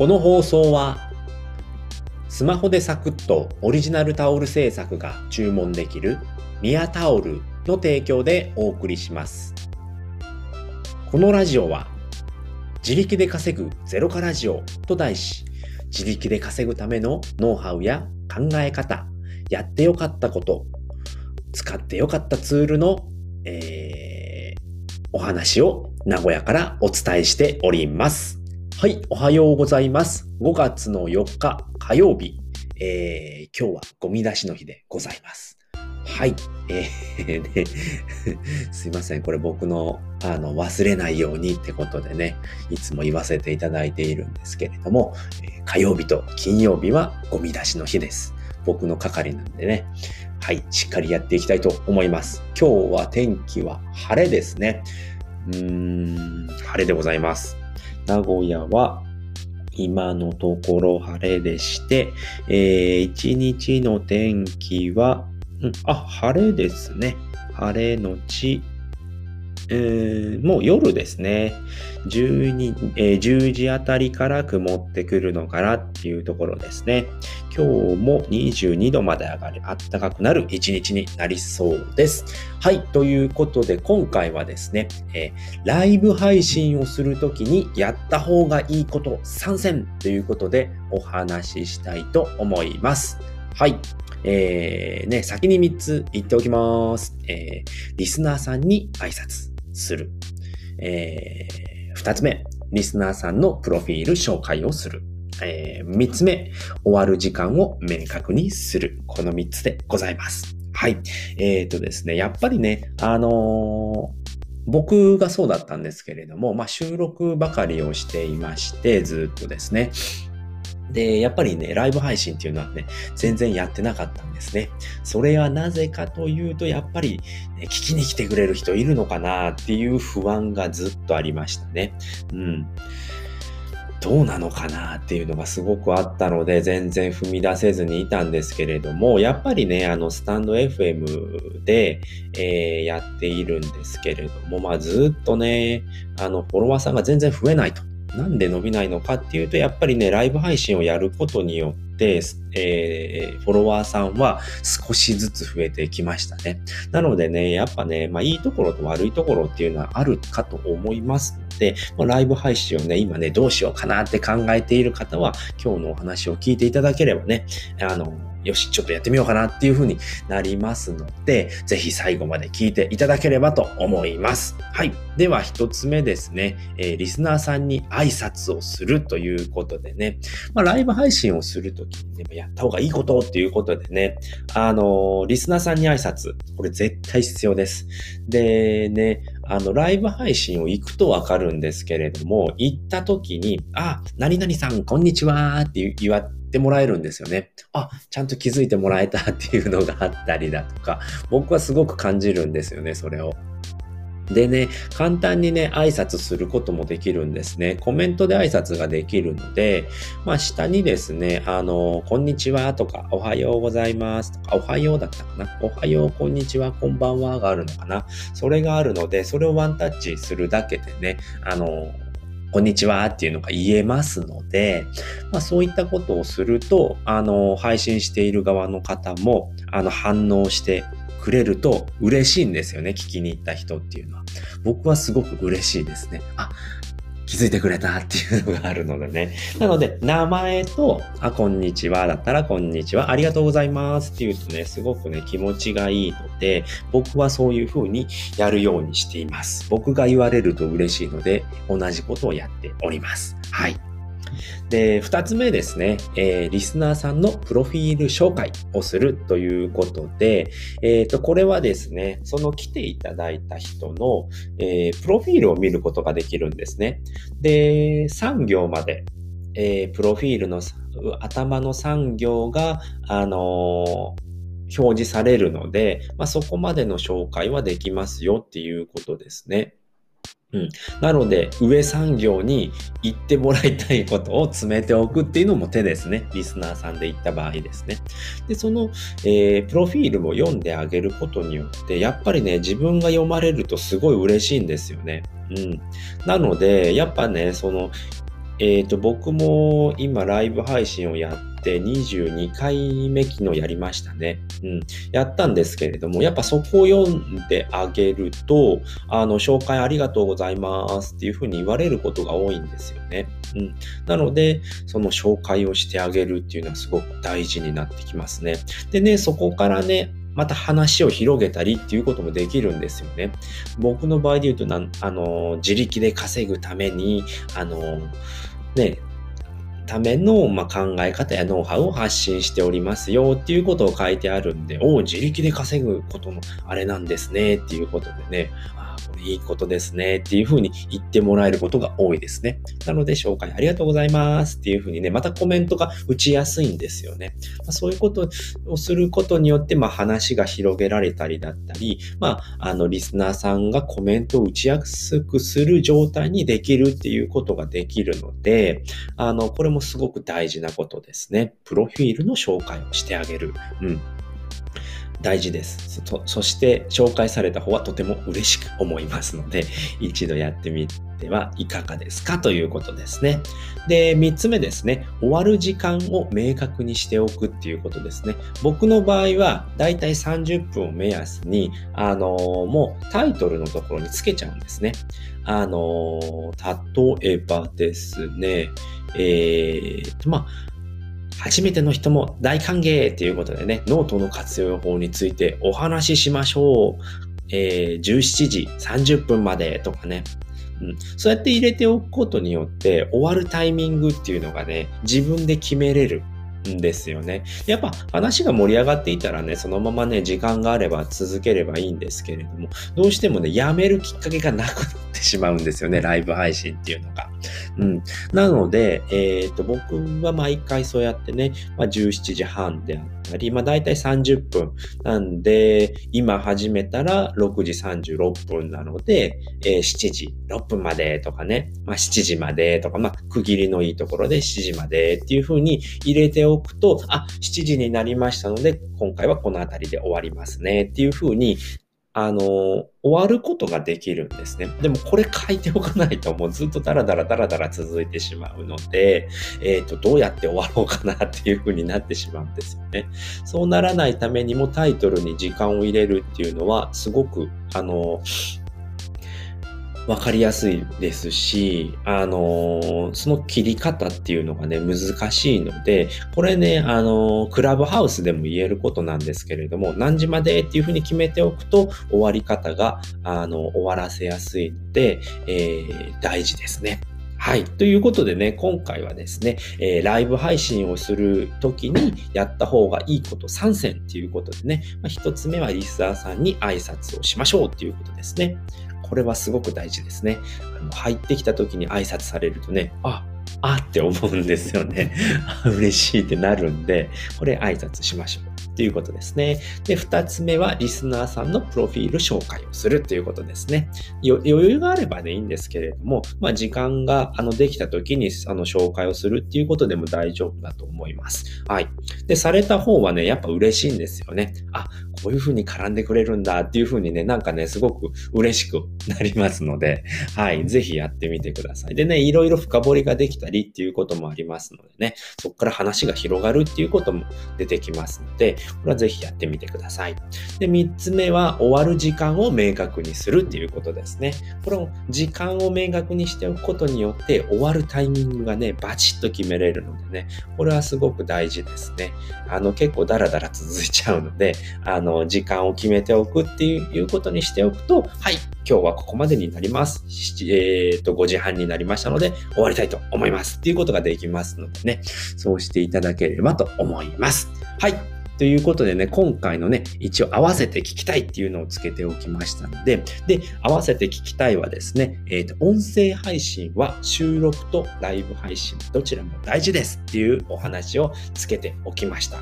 この放送はスマホでサクッとオリジナルタオル制作が注文できるミヤタオルの提供でお送りしますこのラジオは自力で稼ぐゼロカラジオと題し自力で稼ぐためのノウハウや考え方やってよかったこと使ってよかったツールの、えー、お話を名古屋からお伝えしております。はい、おはようございます。5月の4日火曜日、えー、今日はゴミ出しの日でございます。はい。えー、ね、すいません。これ僕の、あの、忘れないようにってことでね、いつも言わせていただいているんですけれども、え、火曜日と金曜日はゴミ出しの日です。僕の係なんでね。はい。しっかりやっていきたいと思います。今日は天気は晴れですね。うーん、晴れでございます。名古屋は今のところ晴れでして、えー、一日の天気は、うん、あ、晴れですね。晴れのち、えー、もう夜ですね。12、えー、10時あたりから曇ってくるのかなっていうところですね。今日も22度まで上がり、暖かくなる一日になりそうです。はい。ということで、今回はですね、えー、ライブ配信をするときにやった方がいいこと参戦ということでお話ししたいと思います。はい。えー、ね、先に3つ言っておきます。えー、リスナーさんに挨拶。する。えー、二つ目、リスナーさんのプロフィール紹介をする。えー、三つ目、終わる時間を明確にする。この三つでございます。はい。えっ、ー、とですね、やっぱりね、あのー僕がそうだったんですけれども、まあ、収録ばかりをしていまして、ずっとですね。で、やっぱりね、ライブ配信っていうのはね、全然やってなかったんですね。それはなぜかというと、やっぱり、ね、聞きに来てくれる人いるのかなっていう不安がずっとありましたね。うん。どうなのかなっていうのがすごくあったので、全然踏み出せずにいたんですけれども、やっぱりね、あの、スタンド FM で、えー、やっているんですけれども、まあ、ずっとね、あの、フォロワーさんが全然増えないと。なんで伸びないのかっていうと、やっぱりね、ライブ配信をやることによって、えー、フォロワーさんは少しずつ増えてきましたね。なのでね、やっぱね、まあいいところと悪いところっていうのはあるかと思いますので、まあ、ライブ配信をね、今ね、どうしようかなって考えている方は、今日のお話を聞いていただければね、あの、よし、ちょっとやってみようかなっていう風になりますので、ぜひ最後まで聞いていただければと思います。はい。では一つ目ですね、えー、リスナーさんに挨拶をするということでね、まあ、ライブ配信をするときに、ね、やった方がいいことっていうことでね、あのー、リスナーさんに挨拶、これ絶対必要です。でね、あの、ライブ配信を行くとわかるんですけれども、行った時に、あ、何々さん、こんにちはって言わってもらえるんですよね。あ、ちゃんと気づいてもらえたっていうのがあったりだとか、僕はすごく感じるんですよね、それを。でね、簡単にね、挨拶することもできるんですね。コメントで挨拶ができるので、まあ下にですね、あの、こんにちはとか、おはようございますとか、おはようだったかな。おはよう、こんにちは、こんばんはがあるのかな。それがあるので、それをワンタッチするだけでね、あの、こんにちはっていうのが言えますので、まあそういったことをすると、あの、配信している側の方も、あの、反応してくれると嬉しいんですよね。聞きに行った人っていうのは。僕はすごく嬉しいですね。あ、気づいてくれたっていうのがあるのでね。なので、名前と、あ、こんにちはだったら、こんにちは、ありがとうございますっていうとね、すごくね、気持ちがいいので、僕はそういう風にやるようにしています。僕が言われると嬉しいので、同じことをやっております。はい。で、二つ目ですね、えー、リスナーさんのプロフィール紹介をするということで、えっ、ー、と、これはですね、その来ていただいた人の、えー、プロフィールを見ることができるんですね。で、3行まで、え、プロフィールの頭の3行が、あの表示されるので、まあ、そこまでの紹介はできますよっていうことですね。うん、なので、上産業に言ってもらいたいことを詰めておくっていうのも手ですね。リスナーさんで言った場合ですね。で、その、えー、プロフィールも読んであげることによって、やっぱりね、自分が読まれるとすごい嬉しいんですよね。うん。なので、やっぱね、その、えっ、ー、と、僕も今ライブ配信をやって22回目昨日やりましたね。うん。やったんですけれども、やっぱそこを読んであげると、あの、紹介ありがとうございますっていうふうに言われることが多いんですよね。うん。なので、その紹介をしてあげるっていうのはすごく大事になってきますね。でね、そこからね、また話を広げたりっていうこともできるんですよね。僕の場合で言うと、あの、自力で稼ぐために、あの、ね、ための、ま、考え方やノウハウを発信しておりますよっていうことを書いてあるんで、おお、自力で稼ぐことのあれなんですねっていうことでね、ああ、これいいことですねっていうふうに言ってもらえることが多いですね。なので、紹介ありがとうございますっていうふうにね、またコメントが打ちやすいんですよね。ま、そういうことをすることによって、ま、話が広げられたりだったり、まあ、あの、リスナーさんがコメントを打ちやすくする状態にできるっていうことができるので、あの、これもすごく大事なことですね。プロフィールの紹介をしてあげる。うん。大事です。そそして紹介された方はとても嬉しく思いますので、一度やってみてはいかがですかということですね。で、三つ目ですね。終わる時間を明確にしておくっていうことですね。僕の場合はだいたい30分を目安に、あのー、もうタイトルのところにつけちゃうんですね。あのー、例えばですね、えー、まあ、初めての人も大歓迎ということでね、ノートの活用法についてお話ししましょう。えー、17時30分までとかね。うん、そうやって入れておくことによって終わるタイミングっていうのがね、自分で決めれる。んですよね。やっぱ話が盛り上がっていたらね、そのままね、時間があれば続ければいいんですけれども、どうしてもね、やめるきっかけがなくなってしまうんですよね、ライブ配信っていうのが。うん。なので、えっ、ー、と、僕は毎回そうやってね、まあ、17時半であったり、まあ、大体30分。なんで、今始めたら6時36分なので、えー、7時6分までとかね、まあ、7時までとか、まあ、区切りのいいところで7時までっていう風に入れておくと、あ、7時になりましたので、今回はこの辺りで終わりますねっていう風に、あの、終わることができるんですね。でもこれ書いておかないともうずっとダラダラダラダラ続いてしまうので、えっ、ー、と、どうやって終わろうかなっていう風になってしまうんですよね。そうならないためにもタイトルに時間を入れるっていうのはすごく、あの、分かりやすいですし、あのー、その切り方っていうのがね、難しいので、これね、あのー、クラブハウスでも言えることなんですけれども、何時までっていうふうに決めておくと、終わり方が、あの、終わらせやすいので、えー、大事ですね。はい。ということでね、今回はですね、えー、ライブ配信をするときにやった方がいいこと3選っていうことでね、まあ、1つ目はリスナーさんに挨拶をしましょうっていうことですね。これはすごく大事ですね。あの入ってきた時に挨拶されるとね、あ、あって思うんですよね。嬉しいってなるんで、これ挨拶しましょう。ということですね。で、二つ目はリスナーさんのプロフィール紹介をするということですね。余裕があればね、いいんですけれども、まあ、時間があのできた時にあの紹介をするっていうことでも大丈夫だと思います。はい。で、された方はね、やっぱ嬉しいんですよね。あ、こういう風に絡んでくれるんだっていう風にね、なんかね、すごく嬉しくなりますので、はい。ぜひやってみてください。でね、いろいろ深掘りができたりっていうこともありますのでね、そこから話が広がるっていうことも出てきますので、これはぜひやってみてください。で、3つ目は終わる時間を明確にするっていうことですね。この時間を明確にしておくことによって終わるタイミングがね、バチッと決めれるのでね、これはすごく大事ですね。あの、結構ダラダラ続いちゃうので、あの、時間を決めておくっていうことにしておくと、はい、今日はここまでになります。えっ、ー、と、5時半になりましたので、終わりたいと思いますっていうことができますのでね、そうしていただければと思います。はい。ということでね、今回のね、一応合わせて聞きたいっていうのをつけておきましたので、で、合わせて聞きたいはですね、えっ、ー、と、音声配信は収録とライブ配信どちらも大事ですっていうお話をつけておきました。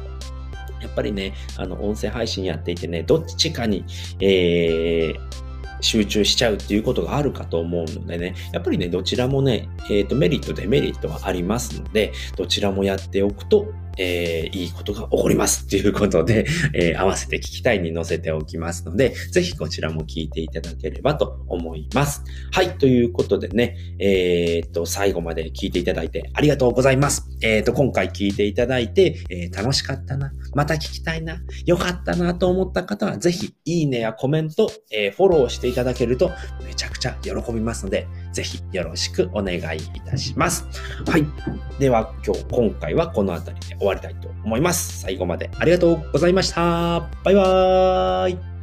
やっぱりね、あの、音声配信やっていてね、どっちかに、えー、集中しちゃうっていうことがあるかと思うのでね、やっぱりね、どちらもね、えっ、ー、と、メリット、デメリットはありますので、どちらもやっておくとえー、いいことが起こりますということで、えー、合わせて聞きたいに載せておきますので、ぜひこちらも聞いていただければと思います。はい、ということでね、えー、っと、最後まで聞いていただいてありがとうございます。えー、っと、今回聞いていただいて、えー、楽しかったな、また聞きたいな、よかったなと思った方は、ぜひ、いいねやコメント、えー、フォローしていただけると、めちゃくちゃ喜びますので、ぜひよろしくお願いいたします。はい。では、今日、今回はこの辺りで終わりたいと思います。最後までありがとうございました。バイバーイ。